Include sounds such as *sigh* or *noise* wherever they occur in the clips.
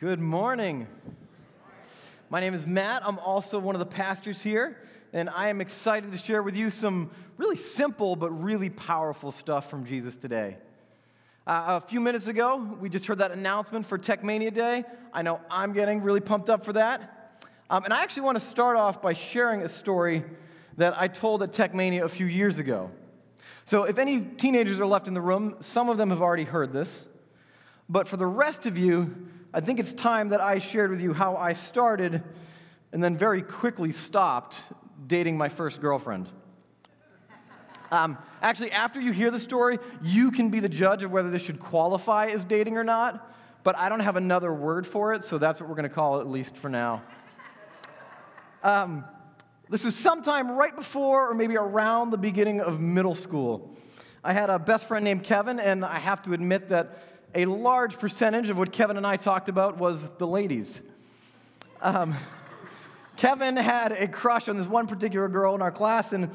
Good morning. My name is Matt. I'm also one of the pastors here, and I am excited to share with you some really simple but really powerful stuff from Jesus today. Uh, a few minutes ago, we just heard that announcement for Techmania Day. I know I'm getting really pumped up for that. Um, and I actually want to start off by sharing a story that I told at Techmania a few years ago. So, if any teenagers are left in the room, some of them have already heard this. But for the rest of you, I think it's time that I shared with you how I started and then very quickly stopped dating my first girlfriend. Um, actually, after you hear the story, you can be the judge of whether this should qualify as dating or not, but I don't have another word for it, so that's what we're going to call it, at least for now. Um, this was sometime right before or maybe around the beginning of middle school. I had a best friend named Kevin, and I have to admit that a large percentage of what Kevin and I talked about was the ladies. Um, Kevin had a crush on this one particular girl in our class, and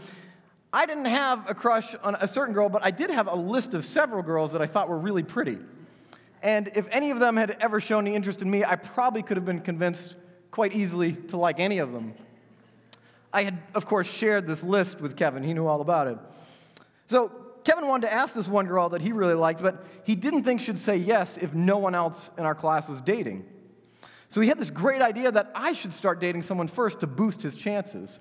I didn't have a crush on a certain girl, but I did have a list of several girls that I thought were really pretty. And if any of them had ever shown any interest in me, I probably could have been convinced quite easily to like any of them. I had, of course, shared this list with Kevin. He knew all about it. So Kevin wanted to ask this one girl that he really liked, but he didn't think she'd say yes if no one else in our class was dating. So he had this great idea that I should start dating someone first to boost his chances.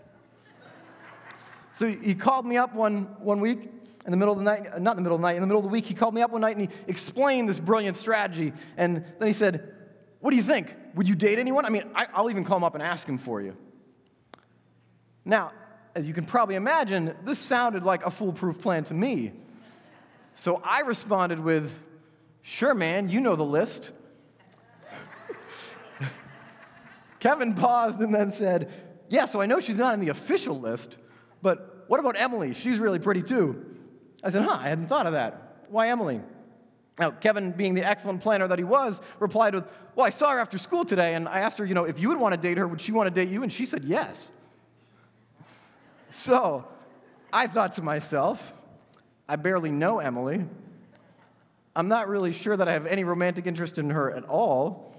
So he called me up one, one week in the middle of the night, uh, not in the middle of the night, in the middle of the week, he called me up one night and he explained this brilliant strategy. And then he said, What do you think? Would you date anyone? I mean, I, will even call him up and ask him for you. Now, as you can probably imagine, this sounded like a foolproof plan to me. So I responded with, Sure, man, you know the list. *laughs* Kevin paused and then said, Yeah, so I know she's not in the official list, but what about Emily? She's really pretty too. I said, Huh, I hadn't thought of that. Why Emily? Now, Kevin, being the excellent planner that he was, replied with, Well, I saw her after school today, and I asked her, you know, if you would want to date her, would she want to date you? And she said yes. So I thought to myself, I barely know Emily. I'm not really sure that I have any romantic interest in her at all,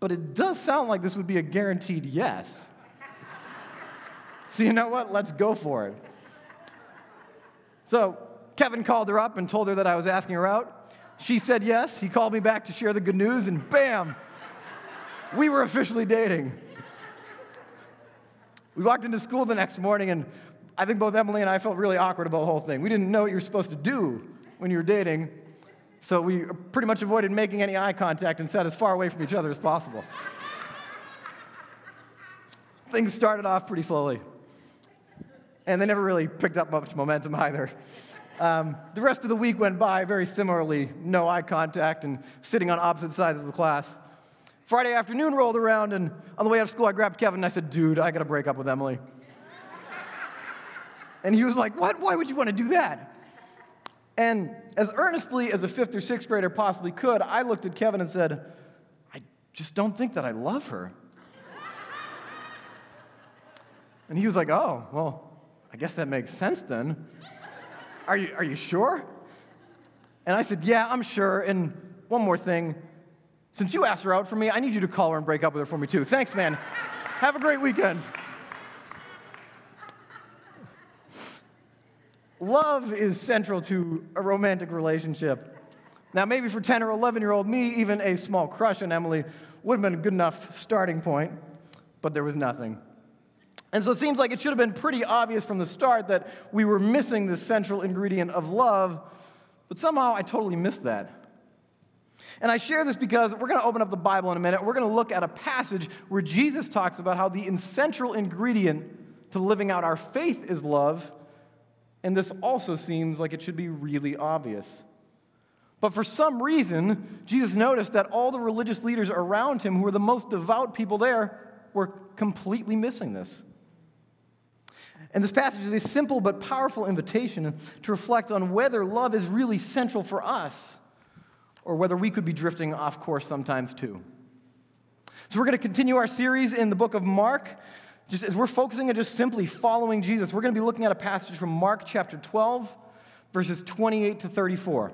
but it does sound like this would be a guaranteed yes. so, you know what? Let's go for it. So, Kevin called her up and told her that I was asking her out. She said yes. He called me back to share the good news, and bam, we were officially dating. We walked into school the next morning, and I think both Emily and I felt really awkward about the whole thing. We didn't know what you were supposed to do when you were dating, so we pretty much avoided making any eye contact and sat as far away from each other as possible. *laughs* Things started off pretty slowly, and they never really picked up much momentum either. Um, the rest of the week went by very similarly no eye contact and sitting on opposite sides of the class. Friday afternoon rolled around, and on the way out of school, I grabbed Kevin and I said, Dude, I gotta break up with Emily. and he was like, What? Why would you wanna do that? And as earnestly as a fifth or sixth grader possibly could, I looked at Kevin and said, I just don't think that I love her. and he was like, Oh, well, I guess that makes sense then. Are you, are you sure? And I said, Yeah, I'm sure. And one more thing since you asked her out for me, I need you to call her and break up with her for me too. Thanks, man. Have a great weekend. Love is central to a romantic relationship. Now, maybe for 10 or 11 year old me, even a small crush on Emily would have been a good enough starting point, but there was nothing. And so it seems like it should have been pretty obvious from the start that we were missing the central ingredient of love, but somehow I totally missed that. And I share this because we're going to open up the Bible in a minute. We're going to look at a passage where Jesus talks about how the central ingredient to living out our faith is love. And this also seems like it should be really obvious. But for some reason, Jesus noticed that all the religious leaders around him, who were the most devout people there, were completely missing this. And this passage is a simple but powerful invitation to reflect on whether love is really central for us or whether we could be drifting off course sometimes too. So, we're going to continue our series in the book of Mark. Just as we're focusing on just simply following Jesus, we're going to be looking at a passage from Mark chapter 12, verses 28 to 34.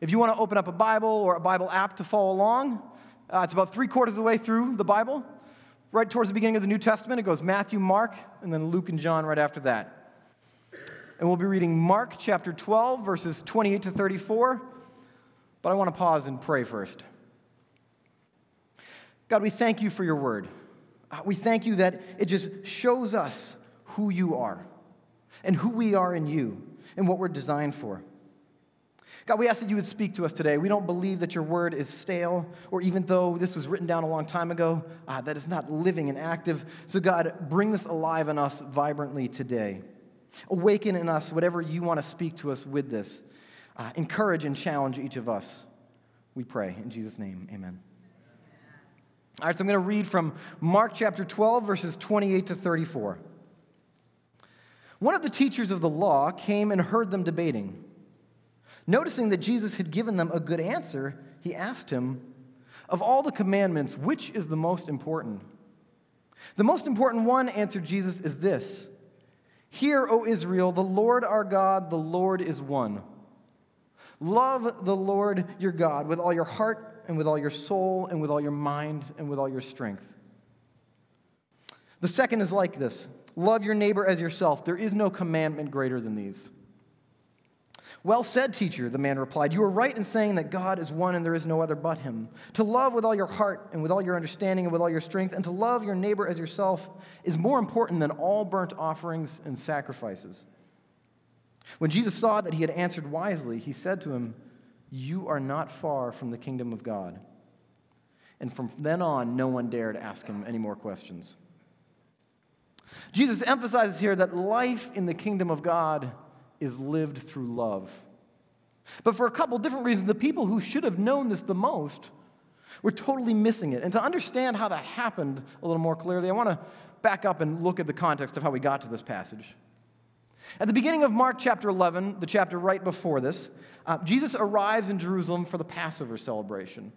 If you want to open up a Bible or a Bible app to follow along, Uh, it's about three quarters of the way through the Bible. Right towards the beginning of the New Testament, it goes Matthew, Mark, and then Luke and John right after that. And we'll be reading Mark chapter 12, verses 28 to 34. But I want to pause and pray first. God, we thank you for your word. Uh, we thank you that it just shows us who you are and who we are in you and what we're designed for. God, we ask that you would speak to us today. We don't believe that your word is stale, or even though this was written down a long time ago, uh, that it's not living and active. So, God, bring this alive in us vibrantly today. Awaken in us whatever you want to speak to us with this. Uh, encourage and challenge each of us. We pray. In Jesus' name, amen. All right, so I'm going to read from Mark chapter 12, verses 28 to 34. One of the teachers of the law came and heard them debating. Noticing that Jesus had given them a good answer, he asked him, Of all the commandments, which is the most important? The most important one, answered Jesus, is this Hear, O Israel, the Lord our God, the Lord is one. Love the Lord your God with all your heart and with all your soul and with all your mind and with all your strength. The second is like this love your neighbor as yourself. There is no commandment greater than these. Well said, teacher, the man replied. You are right in saying that God is one and there is no other but him. To love with all your heart and with all your understanding and with all your strength, and to love your neighbor as yourself is more important than all burnt offerings and sacrifices. When Jesus saw that he had answered wisely, he said to him, You are not far from the kingdom of God. And from then on, no one dared ask him any more questions. Jesus emphasizes here that life in the kingdom of God is lived through love. But for a couple different reasons, the people who should have known this the most were totally missing it. And to understand how that happened a little more clearly, I want to back up and look at the context of how we got to this passage. At the beginning of Mark chapter 11, the chapter right before this, uh, Jesus arrives in Jerusalem for the Passover celebration.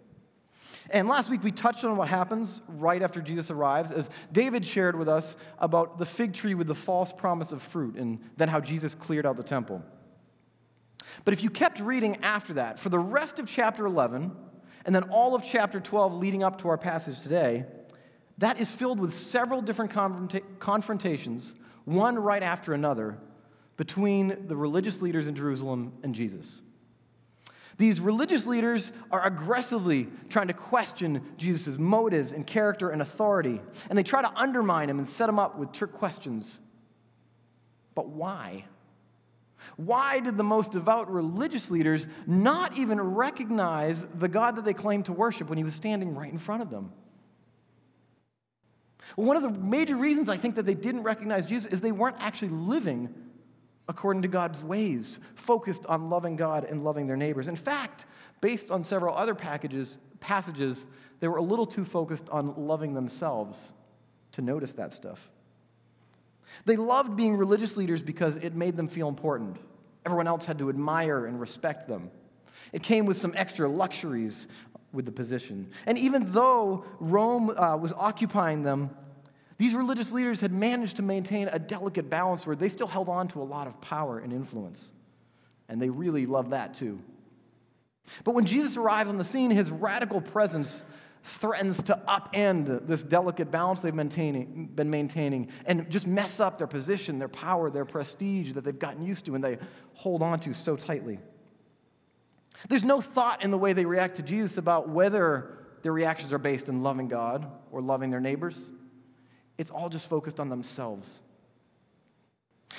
And last week we touched on what happens right after Jesus arrives, as David shared with us about the fig tree with the false promise of fruit, and then how Jesus cleared out the temple. But if you kept reading after that, for the rest of chapter 11, and then all of chapter 12 leading up to our passage today, that is filled with several different confronta- confrontations, one right after another, between the religious leaders in Jerusalem and Jesus. These religious leaders are aggressively trying to question Jesus' motives and character and authority, and they try to undermine him and set him up with trick questions. But why? Why did the most devout religious leaders not even recognize the God that they claimed to worship when he was standing right in front of them? Well, one of the major reasons I think that they didn't recognize Jesus is they weren't actually living according to God's ways, focused on loving God and loving their neighbors. In fact, based on several other packages, passages, they were a little too focused on loving themselves to notice that stuff. They loved being religious leaders because it made them feel important. Everyone else had to admire and respect them. It came with some extra luxuries with the position. And even though Rome uh, was occupying them, these religious leaders had managed to maintain a delicate balance where they still held on to a lot of power and influence. And they really loved that too. But when Jesus arrives on the scene, his radical presence threatens to upend this delicate balance they've maintaining, been maintaining and just mess up their position, their power, their prestige that they've gotten used to and they hold on to so tightly. There's no thought in the way they react to Jesus about whether their reactions are based in loving God or loving their neighbors. It's all just focused on themselves.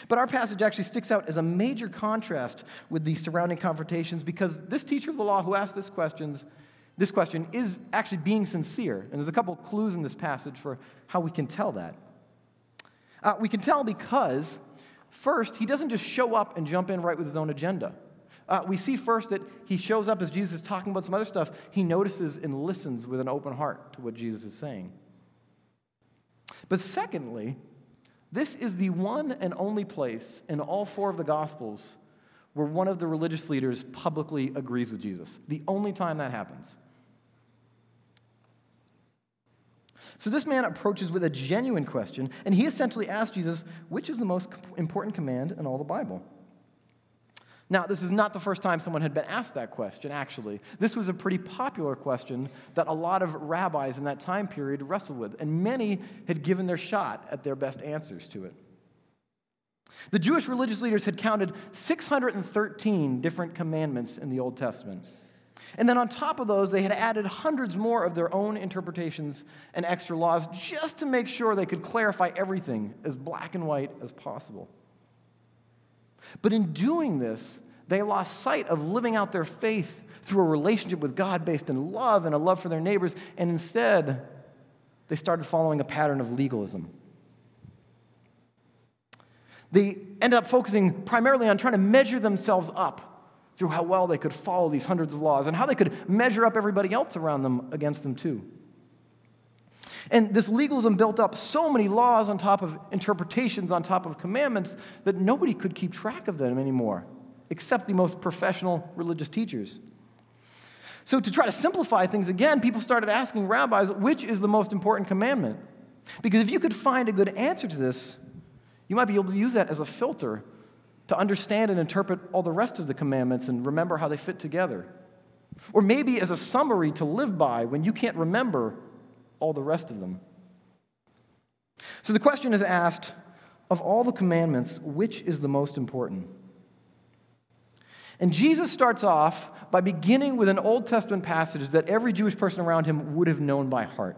But our passage actually sticks out as a major contrast with the surrounding confrontations because this teacher of the law who asked this questions, this question is actually being sincere. And there's a couple clues in this passage for how we can tell that. Uh, we can tell because, first, he doesn't just show up and jump in right with his own agenda. Uh, we see first that he shows up as Jesus is talking about some other stuff. He notices and listens with an open heart to what Jesus is saying. But secondly, this is the one and only place in all four of the Gospels where one of the religious leaders publicly agrees with Jesus. The only time that happens. So this man approaches with a genuine question, and he essentially asks Jesus, which is the most important command in all the Bible? Now, this is not the first time someone had been asked that question, actually. This was a pretty popular question that a lot of rabbis in that time period wrestled with, and many had given their shot at their best answers to it. The Jewish religious leaders had counted 613 different commandments in the Old Testament. And then on top of those, they had added hundreds more of their own interpretations and extra laws just to make sure they could clarify everything as black and white as possible. But in doing this, they lost sight of living out their faith through a relationship with God based in love and a love for their neighbors, and instead, they started following a pattern of legalism. They ended up focusing primarily on trying to measure themselves up through how well they could follow these hundreds of laws and how they could measure up everybody else around them against them, too. And this legalism built up so many laws on top of interpretations, on top of commandments, that nobody could keep track of them anymore, except the most professional religious teachers. So, to try to simplify things again, people started asking rabbis, which is the most important commandment? Because if you could find a good answer to this, you might be able to use that as a filter to understand and interpret all the rest of the commandments and remember how they fit together. Or maybe as a summary to live by when you can't remember all the rest of them. So the question is asked of all the commandments, which is the most important? And Jesus starts off by beginning with an Old Testament passage that every Jewish person around him would have known by heart.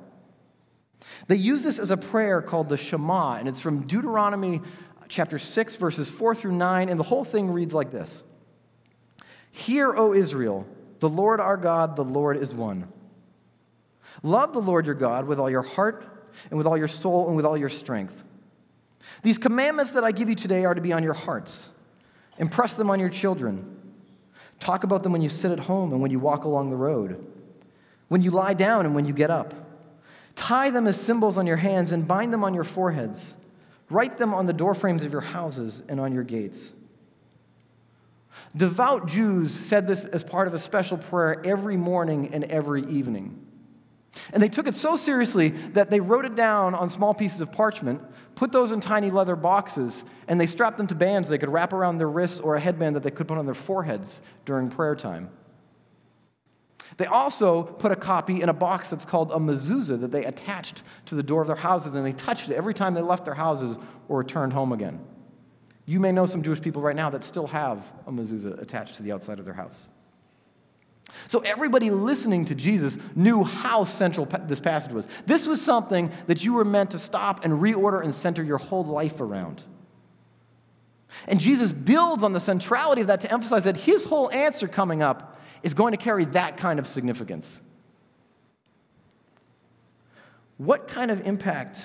They use this as a prayer called the Shema, and it's from Deuteronomy chapter 6, verses 4 through 9, and the whole thing reads like this Hear, O Israel, the Lord our God, the Lord is one. Love the Lord your God with all your heart and with all your soul and with all your strength. These commandments that I give you today are to be on your hearts. Impress them on your children. Talk about them when you sit at home and when you walk along the road, when you lie down and when you get up. Tie them as symbols on your hands and bind them on your foreheads. Write them on the doorframes of your houses and on your gates. Devout Jews said this as part of a special prayer every morning and every evening. And they took it so seriously that they wrote it down on small pieces of parchment, put those in tiny leather boxes, and they strapped them to bands they could wrap around their wrists or a headband that they could put on their foreheads during prayer time. They also put a copy in a box that's called a mezuzah that they attached to the door of their houses, and they touched it every time they left their houses or returned home again. You may know some Jewish people right now that still have a mezuzah attached to the outside of their house. So everybody listening to Jesus knew how central this passage was. This was something that you were meant to stop and reorder and center your whole life around. And Jesus builds on the centrality of that to emphasize that his whole answer coming up is going to carry that kind of significance. What kind of impact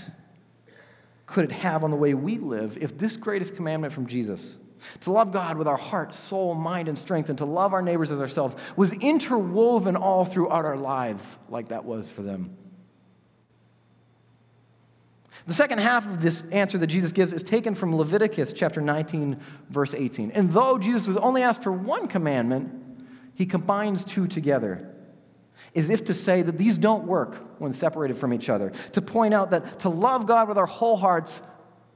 could it have on the way we live if this greatest commandment from Jesus to love God with our heart, soul, mind, and strength, and to love our neighbors as ourselves was interwoven all throughout our lives, like that was for them. The second half of this answer that Jesus gives is taken from Leviticus chapter 19, verse 18. And though Jesus was only asked for one commandment, he combines two together, as if to say that these don't work when separated from each other. To point out that to love God with our whole hearts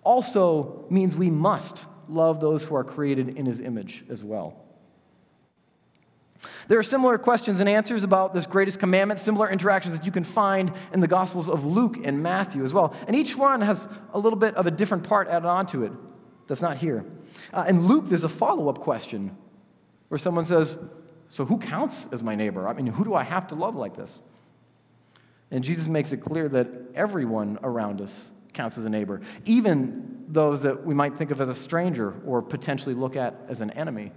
also means we must love those who are created in his image as well. There are similar questions and answers about this greatest commandment, similar interactions that you can find in the Gospels of Luke and Matthew as well. And each one has a little bit of a different part added onto it that's not here. Uh, in Luke, there's a follow up question where someone says, So who counts as my neighbor? I mean, who do I have to love like this? And Jesus makes it clear that everyone around us counts as a neighbor, even those that we might think of as a stranger or potentially look at as an enemy.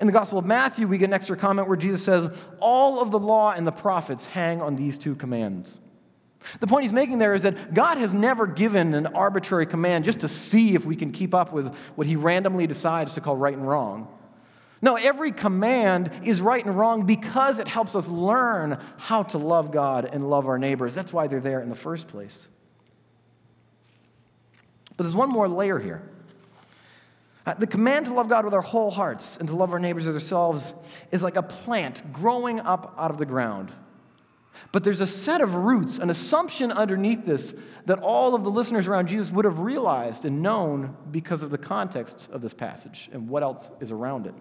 In the Gospel of Matthew, we get an extra comment where Jesus says, All of the law and the prophets hang on these two commands. The point he's making there is that God has never given an arbitrary command just to see if we can keep up with what he randomly decides to call right and wrong. No, every command is right and wrong because it helps us learn how to love God and love our neighbors. That's why they're there in the first place. But there's one more layer here. Uh, the command to love God with our whole hearts and to love our neighbors as ourselves is like a plant growing up out of the ground. But there's a set of roots, an assumption underneath this that all of the listeners around Jesus would have realized and known because of the context of this passage and what else is around it.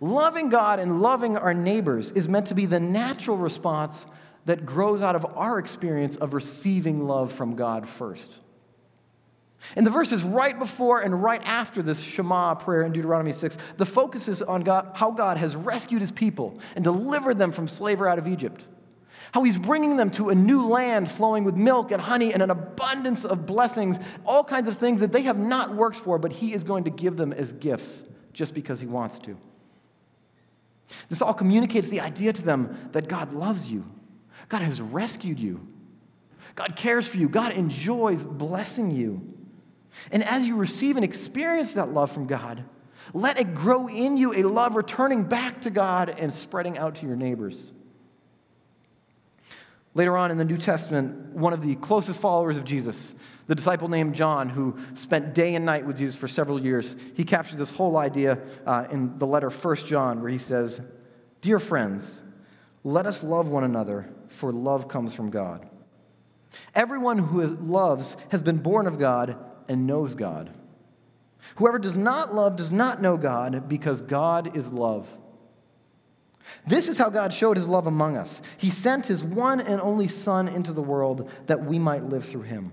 Loving God and loving our neighbors is meant to be the natural response that grows out of our experience of receiving love from God first. In the verses right before and right after this Shema prayer in Deuteronomy 6, the focus is on God, how God has rescued his people and delivered them from slavery out of Egypt. How he's bringing them to a new land flowing with milk and honey and an abundance of blessings, all kinds of things that they have not worked for, but he is going to give them as gifts just because he wants to. This all communicates the idea to them that God loves you, God has rescued you, God cares for you, God enjoys blessing you. And as you receive and experience that love from God, let it grow in you a love returning back to God and spreading out to your neighbors. Later on in the New Testament, one of the closest followers of Jesus, the disciple named John, who spent day and night with Jesus for several years, he captures this whole idea uh, in the letter 1 John, where he says, Dear friends, let us love one another, for love comes from God. Everyone who loves has been born of God and knows God. Whoever does not love does not know God, because God is love. This is how God showed his love among us. He sent his one and only Son into the world that we might live through him.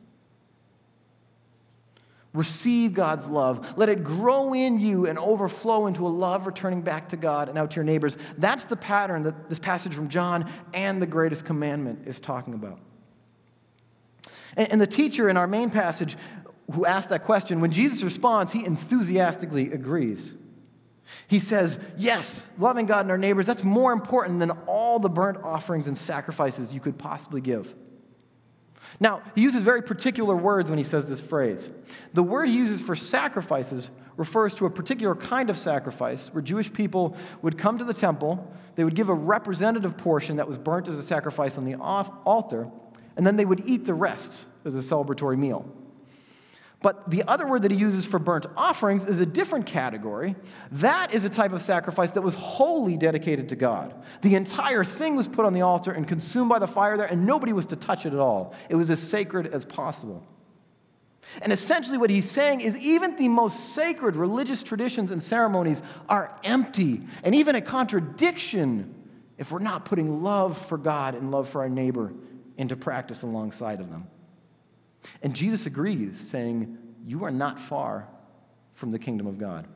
Receive God's love. Let it grow in you and overflow into a love returning back to God and out to your neighbors. That's the pattern that this passage from John and the greatest commandment is talking about. And, the teacher in our main passage who asked that question, when Jesus responds, he enthusiastically agrees. He says, Yes, loving God and our neighbors, that's more important than all the burnt offerings and sacrifices you could possibly give. Now, he uses very particular words when he says this phrase. The word he uses for sacrifices refers to a particular kind of sacrifice where Jewish people would come to the temple, they would give a representative portion that was burnt as a sacrifice on the altar, and then they would eat the rest as a celebratory meal. But the other word that he uses for burnt offerings is a different category. That is a type of sacrifice that was wholly dedicated to God. The entire thing was put on the altar and consumed by the fire there, and nobody was to touch it at all. It was as sacred as possible. And essentially, what he's saying is even the most sacred religious traditions and ceremonies are empty and even a contradiction if we're not putting love for God and love for our neighbor into practice alongside of them. And Jesus agrees, saying, You are not far from the kingdom of God.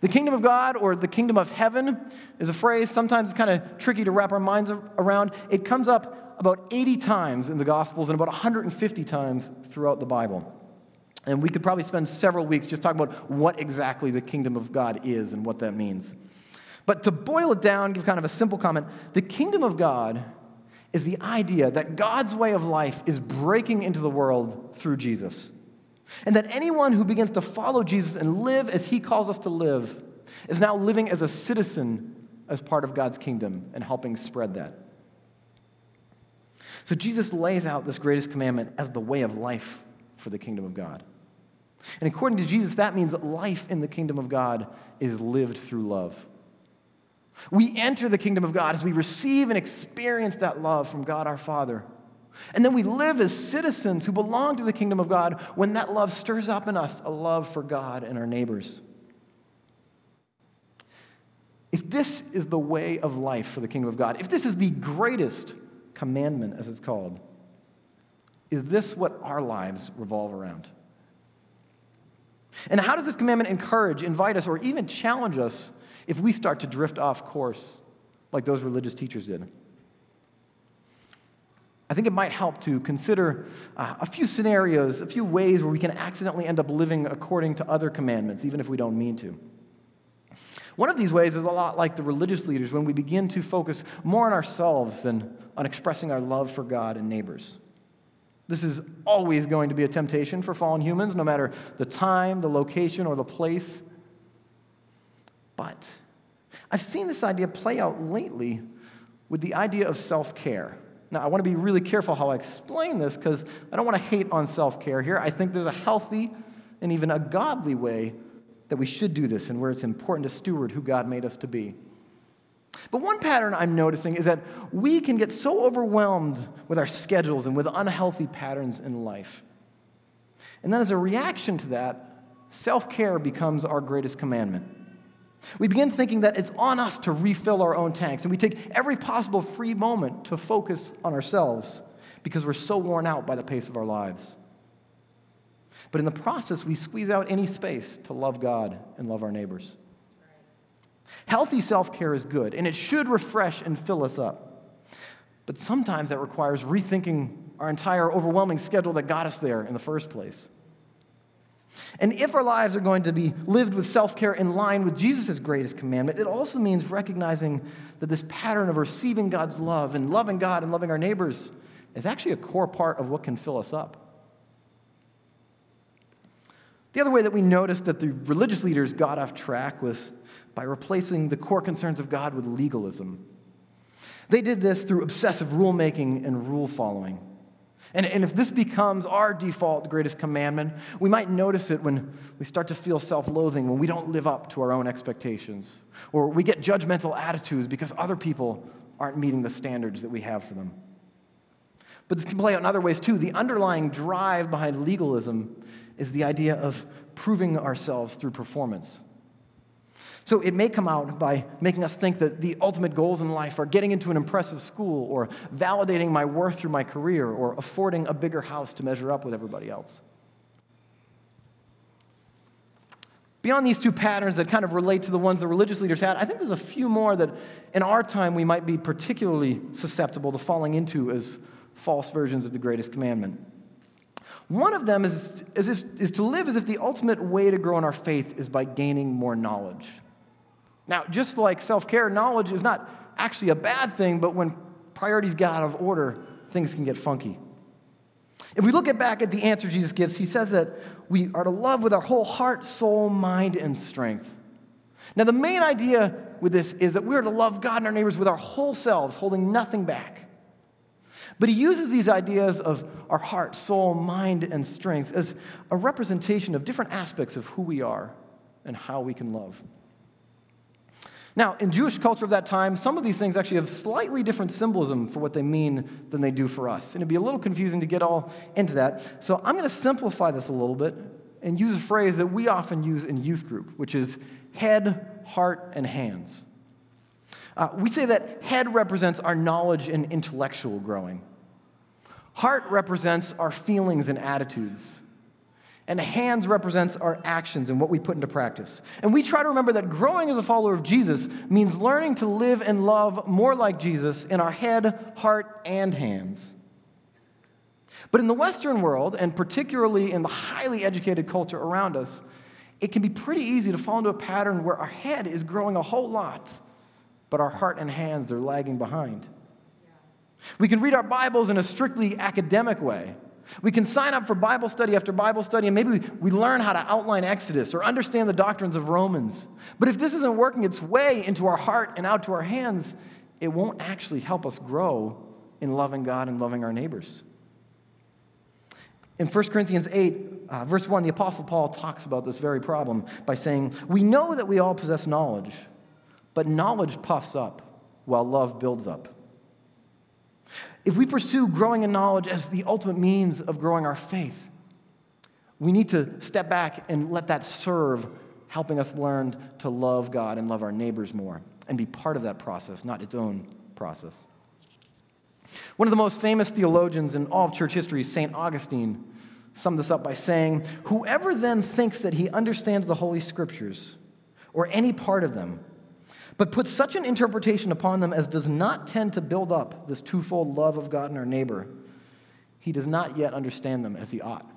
The kingdom of God or the kingdom of heaven is a phrase sometimes kind of tricky to wrap our minds around. It comes up about 80 times in the Gospels and about 150 times throughout the Bible. And we could probably spend several weeks just talking about what exactly the kingdom of God is and what that means. But to boil it down, give kind of a simple comment the kingdom of God is the idea that God's way of life is breaking into the world through Jesus. And that anyone who begins to follow Jesus and live as he calls us to live is now living as a citizen as part of God's kingdom and helping spread that. So Jesus lays out this greatest commandment as the way of life for the kingdom of God. And according to Jesus, that means that life in the kingdom of God is lived through love. We enter the kingdom of God as we receive and experience that love from God our Father. And then we live as citizens who belong to the kingdom of God when that love stirs up in us a love for God and our neighbors. If this is the way of life for the kingdom of God, if this is the greatest commandment, as it's called, is this what our lives revolve around? And how does this commandment encourage, invite us, or even challenge us if we start to drift off course like those religious teachers did. I think it might help to consider uh, a few scenarios, a few ways where we can accidentally end up living according to other commandments, even if we don't mean to. One of these ways is a lot like the religious leaders when we begin to focus more on ourselves than on expressing our love for God and neighbors. This is always going to be a temptation for fallen humans, no matter the time, the location, or the place But I've seen this idea play out lately with the idea of self care. Now, I want to be really careful how I explain this because I don't want to hate on self care here. I think there's a healthy and even a godly way that we should do this and where it's important to steward who God made us to be. But one pattern I'm noticing is that we can get so overwhelmed with our schedules and with unhealthy patterns in life. And then, as a reaction to that, self care becomes our greatest commandment. We begin thinking that it's on us to refill our own tanks, and we take every possible free moment to focus on ourselves because we're so worn out by the pace of our lives. But in the process, we squeeze out any space to love God and love our neighbors. Healthy self care is good, and it should refresh and fill us up. But sometimes that requires rethinking our entire overwhelming schedule that got us there in the first place. And if our lives are going to be lived with self care in line with Jesus' greatest commandment, it also means recognizing that this pattern of receiving God's love and loving God and loving our neighbors is actually a core part of what can fill us up. The other way that we noticed that the religious leaders got off track was by replacing the core concerns of God with legalism. They did this through obsessive rulemaking and rule following. And, and if this becomes our default greatest commandment, we might notice it when we start to feel self loathing, when we don't live up to our own expectations, or we get judgmental attitudes because other people aren't meeting the standards that we have for them. But this can play out in other ways too. The underlying drive behind legalism is the idea of proving ourselves through performance. So it may come out by making us think that the ultimate goals in life are getting into an impressive school or validating my worth through my career or affording a bigger house to measure up with everybody else. Beyond these two patterns that kind of relate to the ones the religious leaders had, I think there's a few more that in our time we might be particularly susceptible to falling into as false versions of the greatest commandment. One of them is, is, is, to live as if the ultimate way to grow in our faith is by gaining more knowledge. Now, just like self care, knowledge is not actually a bad thing, but when priorities get out of order, things can get funky. If we look at back at the answer Jesus gives, he says that we are to love with our whole heart, soul, mind, and strength. Now, the main idea with this is that we are to love God and our neighbors with our whole selves, holding nothing back. But he uses these ideas of our heart, soul, mind, and strength as a representation of different aspects of who we are and how we can love. Now, in Jewish culture of that time, some of these things actually have slightly different symbolism for what they mean than they do for us. And it'd be a little confusing to get all into that. So I'm going to simplify this a little bit and use a phrase that we often use in youth group, which is head, heart, and hands. Uh, we say that head represents our knowledge and intellectual growing. Heart represents our feelings and attitudes and hands represents our actions and what we put into practice. And we try to remember that growing as a follower of Jesus means learning to live and love more like Jesus in our head, heart, and hands. But in the Western world, and particularly in the highly educated culture around us, it can be pretty easy to fall into a pattern where our head is growing a whole lot, but our heart and hands, they're lagging behind. We can read our Bibles in a strictly academic way we can sign up for Bible study after Bible study, and maybe we learn how to outline Exodus or understand the doctrines of Romans. But if this isn't working its way into our heart and out to our hands, it won't actually help us grow in loving God and loving our neighbors. In 1 Corinthians 8, uh, verse 1, the Apostle Paul talks about this very problem by saying, We know that we all possess knowledge, but knowledge puffs up while love builds up. If we pursue growing in knowledge as the ultimate means of growing our faith, we need to step back and let that serve helping us learn to love God and love our neighbors more and be part of that process, not its own process. One of the most famous theologians in all of church history, St. Augustine, summed this up by saying, Whoever then thinks that he understands the Holy Scriptures or any part of them but puts such an interpretation upon them as does not tend to build up this twofold love of God and our neighbor, he does not yet understand them as he ought.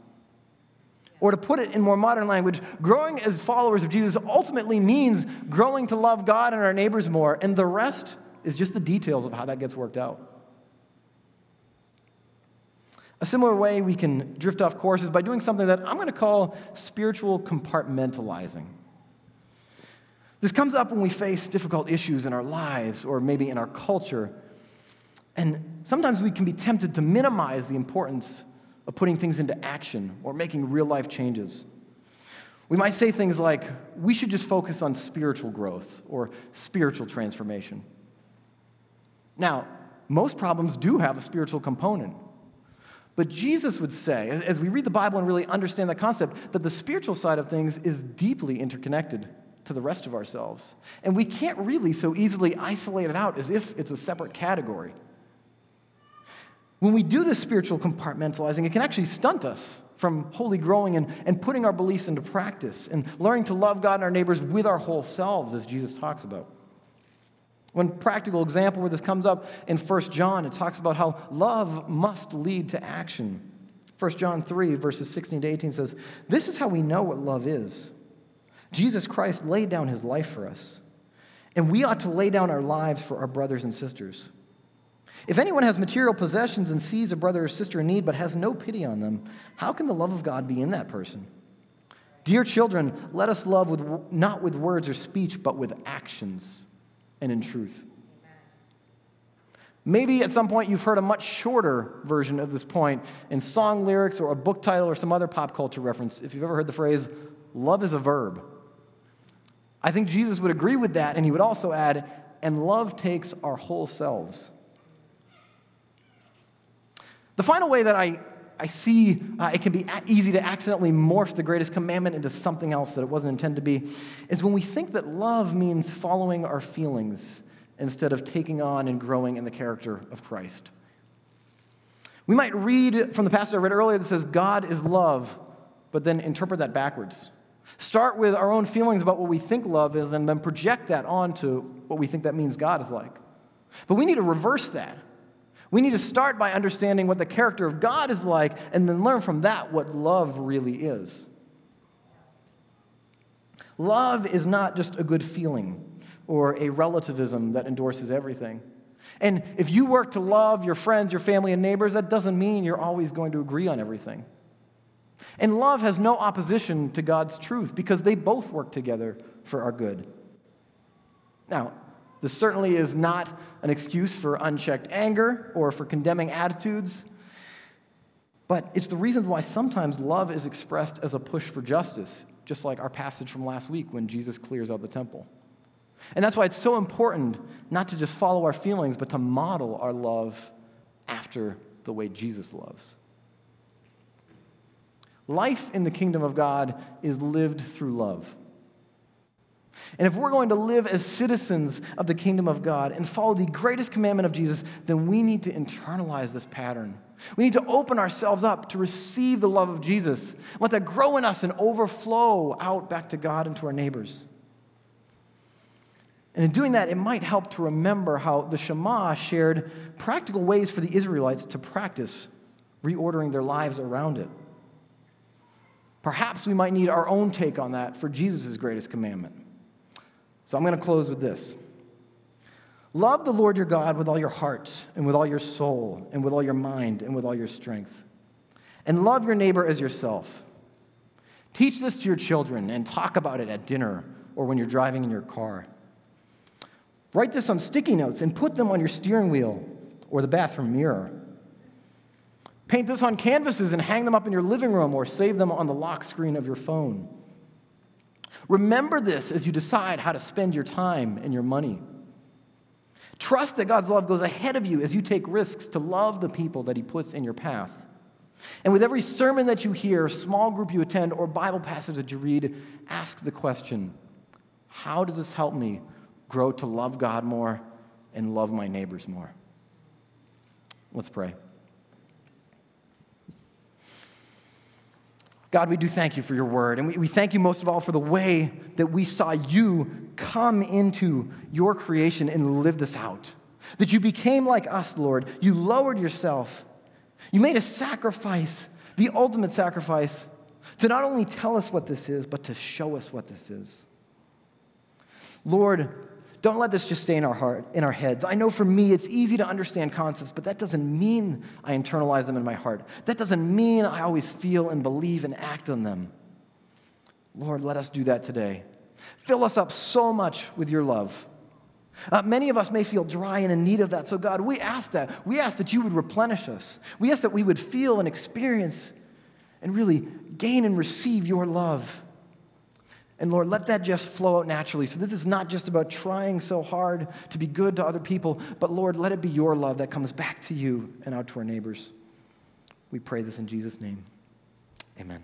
Or to put it in more modern language, growing as followers of Jesus ultimately means growing to love God and our neighbors more, and the rest is just the details of how that gets worked out. A similar way we can drift off course is by doing something that I'm going to call spiritual compartmentalizing. This comes up when we face difficult issues in our lives or maybe in our culture. And sometimes we can be tempted to minimize the importance of putting things into action or making real life changes. We might say things like, we should just focus on spiritual growth or spiritual transformation. Now, most problems do have a spiritual component. But Jesus would say, as we read the Bible and really understand that concept, that the spiritual side of things is deeply interconnected to the rest of ourselves. And we can't really so easily isolate it out as if it's a separate category. When we do this spiritual compartmentalizing, it can actually stunt us from wholly growing and, and putting our beliefs into practice and learning to love God and our neighbors with our whole selves, as Jesus talks about. One practical example where this comes up in 1 John, it talks about how love must lead to action. 1 John 3, verses 16 to 18 says, This is how we know what love is. Jesus Christ laid down his life for us, and we ought to lay down our lives for our brothers and sisters. If anyone has material possessions and sees a brother or sister in need but has no pity on them, how can the love of God be in that person? Dear children, let us love with, not with words or speech, but with actions and in truth. Maybe at some point you've heard a much shorter version of this point in song lyrics or a book title or some other pop culture reference. If you've ever heard the phrase, love is a verb. I think Jesus would agree with that, and he would also add, and love takes our whole selves. The final way that I, I see uh, it can be easy to accidentally morph the greatest commandment into something else that it wasn't intended to be is when we think that love means following our feelings instead of taking on and growing in the character of Christ. We might read from the passage I read earlier that says, God is love, but then interpret that backwards. Start with our own feelings about what we think love is, and then project that onto what we think that means God is like. But we need to reverse that. We need to start by understanding what the character of God is like and then learn from that what love really is. Love is not just a good feeling or a relativism that endorses everything. And if you work to love your friends, your family, and neighbors, that doesn't mean you're always going to agree on everything. And love has no opposition to God's truth because they both work together for our good. Now, this certainly is not an excuse for unchecked anger or for condemning attitudes, but it's the reason why sometimes love is expressed as a push for justice, just like our passage from last week when Jesus clears out the temple. And that's why it's so important not to just follow our feelings, but to model our love after the way Jesus loves. Life in the kingdom of God is lived through love. And if we're going to live as citizens of the kingdom of God and follow the greatest commandment of Jesus, then we need to internalize this pattern. We need to open ourselves up to receive the love of Jesus. Let that grow in us and overflow out back to God and to our neighbors. And in doing that, it might help to remember how the Shema shared practical ways for the Israelites to practice reordering their lives around it. Perhaps we might need our own take on that for Jesus' greatest commandment. So I'm going to close with this. Love the Lord your God with all your heart and with all your soul and with all your mind and with all your strength. And love your neighbor as yourself. Teach this to your children and talk about it at dinner or when you're driving in your car. Write this on sticky notes and put them on your steering wheel or the bathroom mirror. Paint this on canvases and hang them up in your living room or save them on the lock screen of your phone. Remember this as you decide how to spend your time and your money. Trust that God's love goes ahead of you as you take risks to love the people that He puts in your path. And with every sermon that you hear, small group you attend, or Bible passage that you read, ask the question How does this help me grow to love God more and love my neighbors more? Let's pray. God, we do thank you for your word. And we, we thank you most of all for the way that we saw you come into your creation and live this out. That you became like us, Lord. You lowered yourself. You made a sacrifice, the ultimate sacrifice, to not only tell us what this is, but to show us what this is. Lord, don't let this just stay in our heart, in our heads. I know for me it's easy to understand concepts, but that doesn't mean I internalize them in my heart. That doesn't mean I always feel and believe and act on them. Lord, let us do that today. Fill us up so much with your love. Uh, many of us may feel dry and in need of that. So, God, we ask that. We ask that you would replenish us. We ask that we would feel and experience and really gain and receive your love. And Lord, let that just flow out naturally. So, this is not just about trying so hard to be good to other people, but Lord, let it be your love that comes back to you and out to our neighbors. We pray this in Jesus' name. Amen.